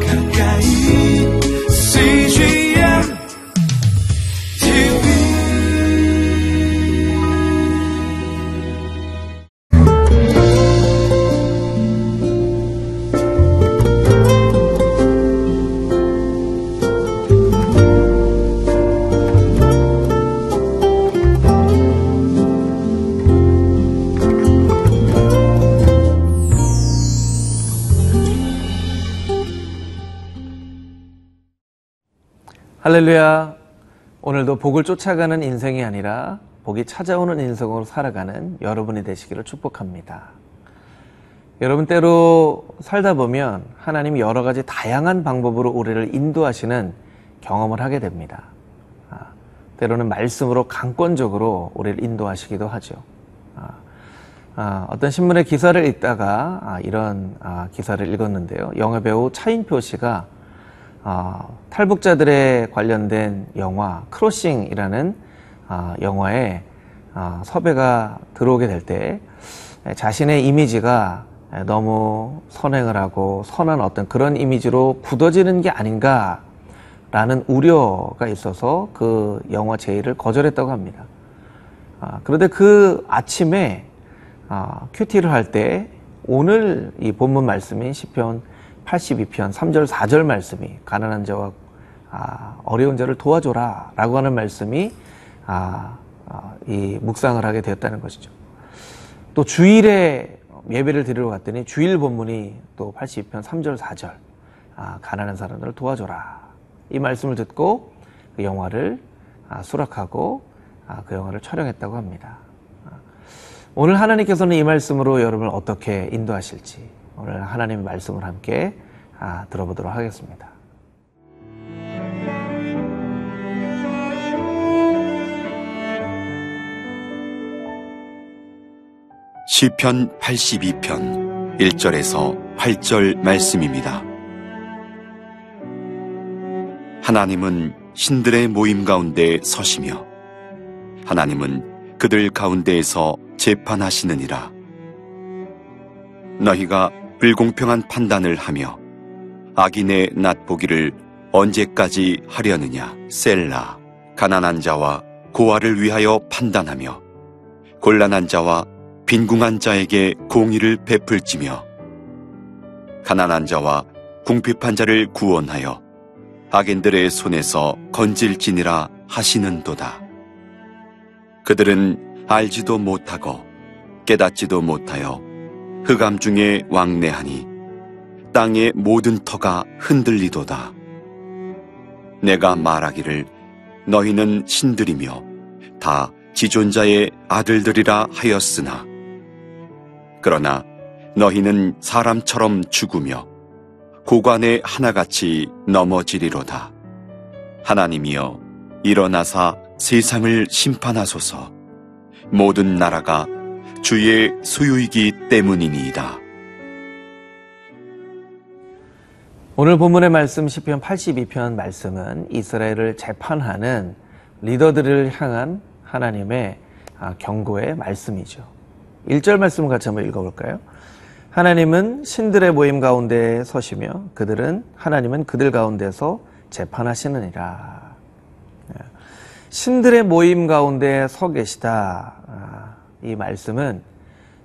가까 할렐루야. 오늘도 복을 쫓아가는 인생이 아니라 복이 찾아오는 인생으로 살아가는 여러분이 되시기를 축복합니다. 여러분 때로 살다 보면 하나님이 여러 가지 다양한 방법으로 우리를 인도하시는 경험을 하게 됩니다. 아, 때로는 말씀으로 강권적으로 우리를 인도하시기도 하죠. 아, 아, 어떤 신문의 기사를 읽다가 아, 이런 아, 기사를 읽었는데요. 영화배우 차인표 씨가 어, 탈북자들에 관련된 영화 크로싱이라는 어, 영화에 어, 섭외가 들어오게 될 때 자신의 이미지가 너무 선행을 하고 선한 어떤 그런 이미지로 굳어지는 게 아닌가라는 우려가 있어서 그 영화 제의를 거절했다고 합니다. 아, 그런데 그 아침에 아, 큐티를 할 때 오늘 이 본문 말씀인 시편 82편 3절 4절 말씀이 가난한 자와 아, 어려운 자를 도와줘라 라고 하는 말씀이 아, 아, 이 묵상을 하게 되었다는 것이죠. 또 주일에 예배를 드리러 갔더니 주일 본문이 또 82편 3절 4절 아, 가난한 사람들을 도와줘라 이 말씀을 듣고 그 영화를 아, 수락하고 아, 그 영화를 촬영했다고 합니다. 아, 오늘 하나님께서는 이 말씀으로 여러분을 어떻게 인도하실지 오늘 하나님의 말씀을 함께 아, 들어보도록 하겠습니다. 시편 82편 1절에서 8절 말씀입니다. 하나님은 신들의 모임 가운데 서시며 하나님은 그들 가운데에서 재판하시느니라. 너희가 불공평한 판단을 하며 악인의 낫보기를 언제까지 하려느냐 셀라 가난한 자와 고아를 위하여 판단하며 곤란한 자와 빈궁한 자에게 공의를 베풀지며 가난한 자와 궁핍한 자를 구원하여 악인들의 손에서 건질지니라 하시는도다. 그들은 알지도 못하고 깨닫지도 못하여 흑암 중에 왕래하니 땅의 모든 터가 흔들리도다. 내가 말하기를 너희는 신들이며 다 지존자의 아들들이라 하였으나 그러나 너희는 사람처럼 죽으며 고관의 하나같이 넘어지리로다. 하나님이여 일어나사 세상을 심판하소서 모든 나라가 주의 소유이기 때문이니이다. 오늘 본문의 말씀 시편 82편 말씀은 이스라엘을 재판하는 리더들을 향한 하나님의 아, 경고의 말씀이죠. 1절 말씀을 같이 한번 읽어볼까요? 하나님은 신들의 모임 가운데 서시며 그들은 하나님은 그들 가운데서 재판하시느니라. 예. 신들의 모임 가운데 서 계시다. 아, 이 말씀은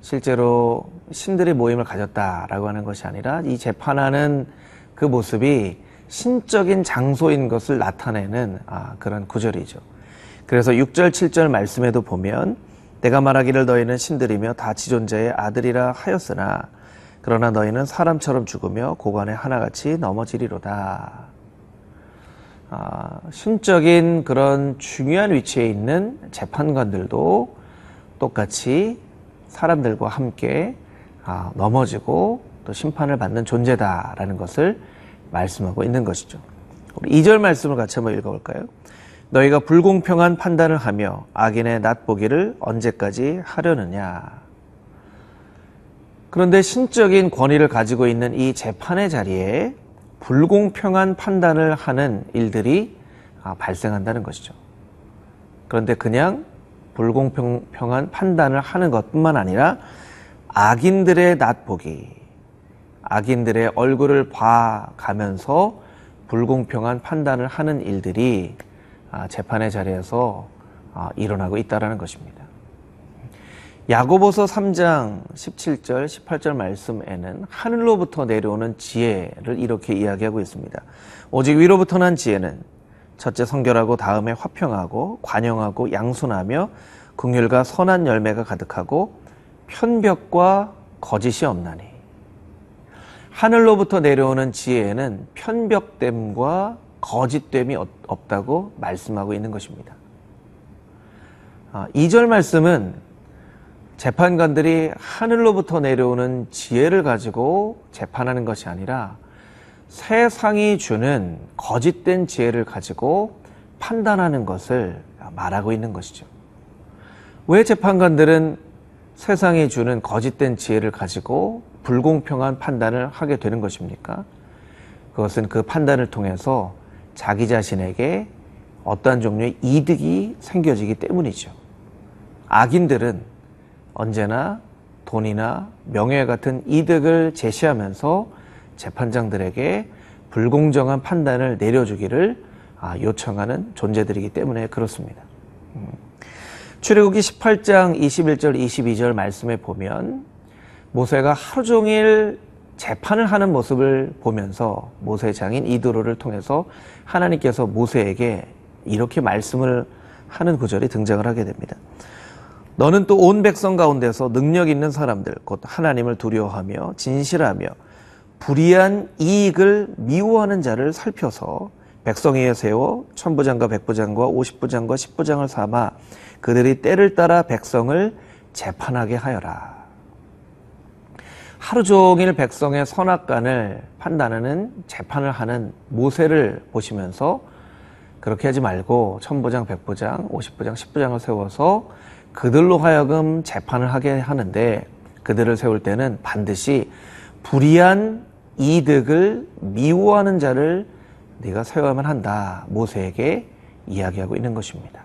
실제로 신들의 모임을 가졌다라고 하는 것이 아니라 이 재판하는 그 모습이 신적인 장소인 것을 나타내는 아, 그런 구절이죠. 그래서 6절, 7절 말씀에도 보면 내가 말하기를 너희는 신들이며 다 지존자의 아들이라 하였으나 그러나 너희는 사람처럼 죽으며 고관에 하나같이 넘어지리로다. 아, 신적인 그런 중요한 위치에 있는 재판관들도 똑같이 사람들과 함께 아, 넘어지고 또 심판을 받는 존재다라는 것을 말씀하고 있는 것이죠. 우리 2절 말씀을 같이 한번 읽어볼까요? 너희가 불공평한 판단을 하며 악인의 낫보기를 언제까지 하려느냐. 그런데 신적인 권위를 가지고 있는 이 재판의 자리에 불공평한 판단을 하는 일들이 아, 발생한다는 것이죠. 그런데 그냥 불공평한 판단을 하는 것뿐만 아니라 악인들의 낫보기, 악인들의 얼굴을 봐가면서 불공평한 판단을 하는 일들이 아, 재판의 자리에서 아, 일어나고 있다라는 것입니다. 야고보서 3장 17절, 18절 말씀에는 하늘로부터 내려오는 지혜를 이렇게 이야기하고 있습니다. 오직 위로부터 난 지혜는 첫째 성결하고 다음에 화평하고 관영하고 양순하며 긍휼과 선한 열매가 가득하고 편벽과 거짓이 없나니 하늘로부터 내려오는 지혜에는 편벽됨과 거짓됨이 없- 없다고 말씀하고 있는 것입니다. 아, 2절 말씀은 재판관들이 하늘로부터 내려오는 지혜를 가지고 재판하는 것이 아니라 세상이 주는 거짓된 지혜를 가지고 판단하는 것을 말하고 있는 것이죠. 왜 재판관들은 세상이 주는 거짓된 지혜를 가지고 불공평한 판단을 하게 되는 것입니까? 그것은 그 판단을 통해서 자기 자신에게 어떠한 종류의 이득이 생겨지기 때문이죠. 악인들은 언제나 돈이나 명예 같은 이득을 제시하면서 재판장들에게 불공정한 판단을 내려주기를 아, 요청하는 존재들이기 때문에 그렇습니다. 음. 출애굽기 18장 21절 22절 말씀에 보면 모세가 하루 종일 재판을 하는 모습을 보면서 모세 장인 이드로를 통해서 하나님께서 모세에게 이렇게 말씀을 하는 구절이 등장을 하게 됩니다. 너는 또 온 백성 가운데서 능력 있는 사람들 곧 하나님을 두려워하며 진실하며 불의한 이익을 미워하는 자를 살펴서 백성 위에 세워 천부장과 백부장과 오십부장과 십부장을 삼아 그들이 때를 따라 백성을 재판하게 하여라. 하루 종일 백성의 선악간을 판단하는 재판을 하는 모세를 보시면서 그렇게 하지 말고 천부장, 백부장, 오십부장, 십부장을 세워서 그들로 하여금 재판을 하게 하는데 그들을 세울 때는 반드시 불의한 이득을 미워하는 자를 네가 세워야만 한다. 모세에게 이야기하고 있는 것입니다.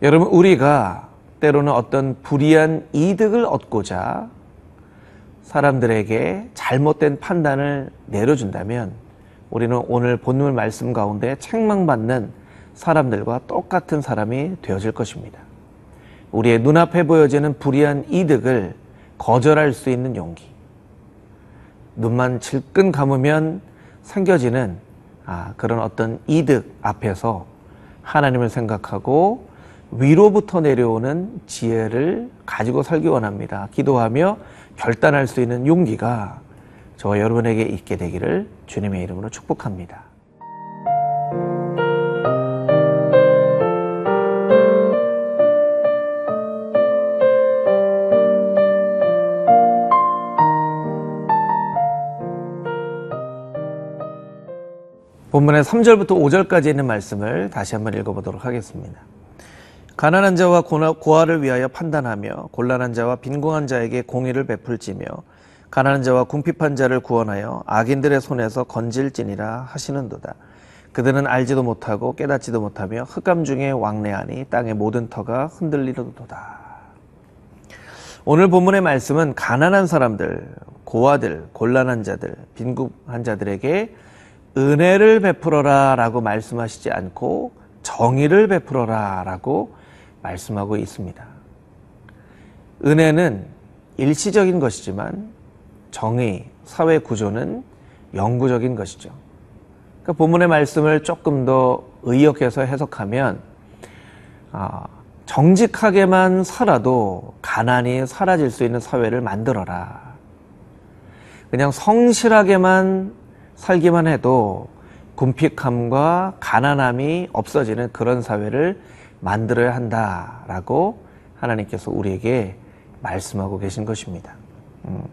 여러분 우리가 때로는 어떤 불의한 이득을 얻고자 사람들에게 잘못된 판단을 내려준다면 우리는 오늘 본문 말씀 가운데 책망받는 사람들과 똑같은 사람이 되어질 것입니다. 우리의 눈앞에 보여지는 불의한 이득을 거절할 수 있는 용기. 눈만 질끈 감으면 생겨지는 아, 그런 어떤 이득 앞에서 하나님을 생각하고 위로부터 내려오는 지혜를 가지고 살기 원합니다. 기도하며 결단할 수 있는 용기가 저와 여러분에게 있게 되기를 주님의 이름으로 축복합니다. 본문의 3절부터 5절까지 있는 말씀을 다시 한번 읽어보도록 하겠습니다. 가난한 자와 고아를 위하여 판단하며 곤란한 자와 빈궁한 자에게 공의를 베풀지며 가난한 자와 궁핍한 자를 구원하여 악인들의 손에서 건질지니라 하시는도다. 그들은 알지도 못하고 깨닫지도 못하며 흑암 중에 왕래하니 땅의 모든 터가 흔들리도다. 오늘 본문의 말씀은 가난한 사람들, 고아들, 곤란한 자들, 빈궁한 자들에게 은혜를 베풀어라 라고 말씀하시지 않고 정의를 베풀어라 라고 말씀하고 있습니다. 은혜는 일시적인 것이지만 정의, 사회 구조는 영구적인 것이죠. 그러니까 본문의 말씀을 조금 더 의역해서 해석하면 아, 정직하게만 살아도 가난이 사라질 수 있는 사회를 만들어라. 그냥 성실하게만 살기만 해도 궁핍함과 가난함이 없어지는 그런 사회를 만들어야 한다라고 하나님께서 우리에게 말씀하고 계신 것입니다. 음.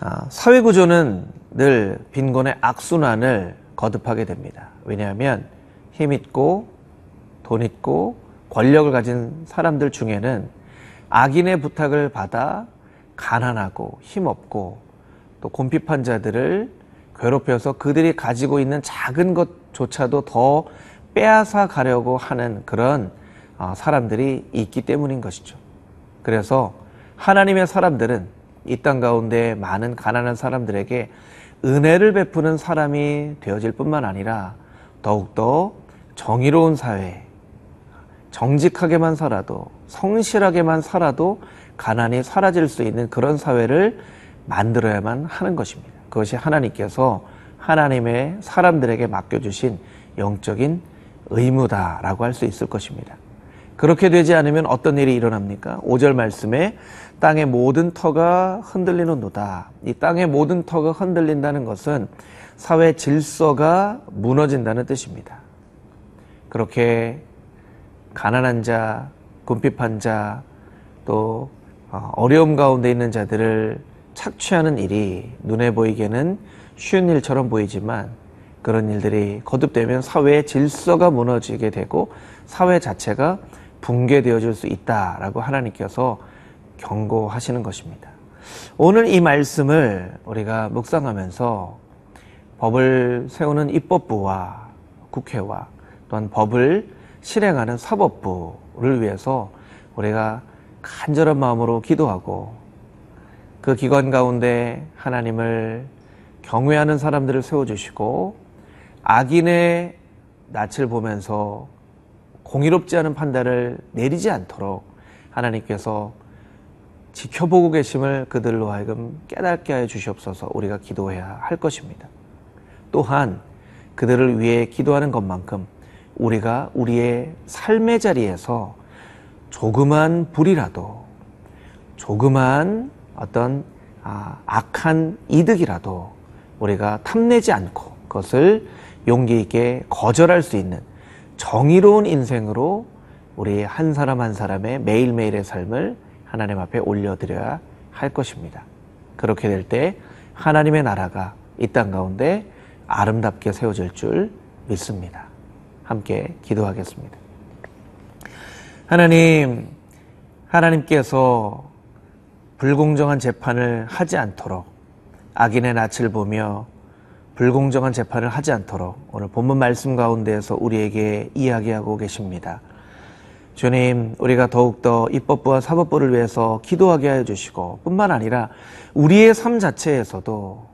아, 사회 구조는 늘 빈곤의 악순환을 거듭하게 됩니다. 왜냐하면 힘 있고 돈 있고 권력을 가진 사람들 중에는 악인의 부탁을 받아 가난하고 힘없고 또 곰핍한 자들을 괴롭혀서 그들이 가지고 있는 작은 것조차도 더 빼앗아 가려고 하는 그런 어, 사람들이 있기 때문인 것이죠. 그래서 하나님의 사람들은 이 땅 가운데 많은 가난한 사람들에게 은혜를 베푸는 사람이 되어질 뿐만 아니라 더욱더 정의로운 사회, 정직하게만 살아도 성실하게만 살아도 가난이 사라질 수 있는 그런 사회를 만들어야만 하는 것입니다. 그것이 하나님께서 하나님의 사람들에게 맡겨주신 영적인 의무다라고 할 수 있을 것입니다. 그렇게 되지 않으면 어떤 일이 일어납니까? 5절 말씀에 땅의 모든 터가 흔들리는 노다. 이 땅의 모든 터가 흔들린다는 것은 사회 질서가 무너진다는 뜻입니다. 그렇게 가난한 자, 궁핍한 자, 또 어, 어려움 가운데 있는 자들을 착취하는 일이 눈에 보이기에는 쉬운 일처럼 보이지만 그런 일들이 거듭되면 사회의 질서가 무너지게 되고 사회 자체가 붕괴되어질 수 있다라고 하나님께서 경고하시는 것입니다. 오늘 이 말씀을 우리가 묵상하면서 법을 세우는 입법부와 국회와 또한 법을 실행하는 사법부를 위해서 우리가 간절한 마음으로 기도하고 그 기관 가운데 하나님을 경외하는 사람들을 세워주시고 악인의 낯을 보면서 공의롭지 않은 판단을 내리지 않도록 하나님께서 지켜보고 계심을 그들로 하여금 깨닫게 하여 주시옵소서 우리가 기도해야 할 것입니다. 또한 그들을 위해 기도하는 것만큼 우리가 우리의 삶의 자리에서 조그만 불이라도 조그만 어떤 아, 악한 이득이라도 우리가 탐내지 않고 그것을 용기 있게 거절할 수 있는 정의로운 인생으로 우리 한 사람 한 사람의 매일매일의 삶을 하나님 앞에 올려드려야 할 것입니다. 그렇게 될 때 하나님의 나라가 이 땅 가운데 아름답게 세워질 줄 믿습니다. 함께 기도하겠습니다. 하나님, 하나님께서 불공정한 재판을 하지 않도록 악인의 낯을 보며 불공정한 재판을 하지 않도록 오늘 본문 말씀 가운데에서 우리에게 이야기하고 계십니다. 주님, 우리가 더욱더 입법부와 사법부를 위해서 기도하게 하여 주시고 뿐만 아니라 우리의 삶 자체에서도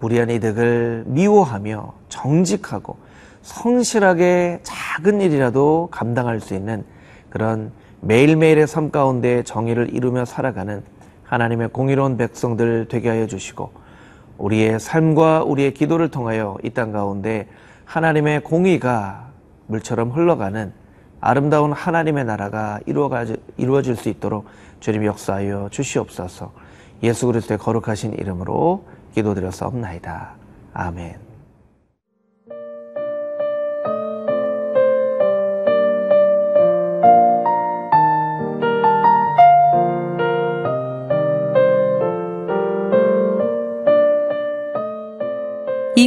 무리한 이득을 미워하며 정직하고 성실하게 작은 일이라도 감당할 수 있는 그런 매일매일의 삶 가운데 정의를 이루며 살아가는 하나님의 공의로운 백성들 되게 하여 주시고 우리의 삶과 우리의 기도를 통하여 이 땅 가운데 하나님의 공의가 물처럼 흘러가는 아름다운 하나님의 나라가 이루어질 수 있도록 주님 역사하여 주시옵소서 예수 그리스도의 거룩하신 이름으로 기도드렸사옵나이다. 아멘.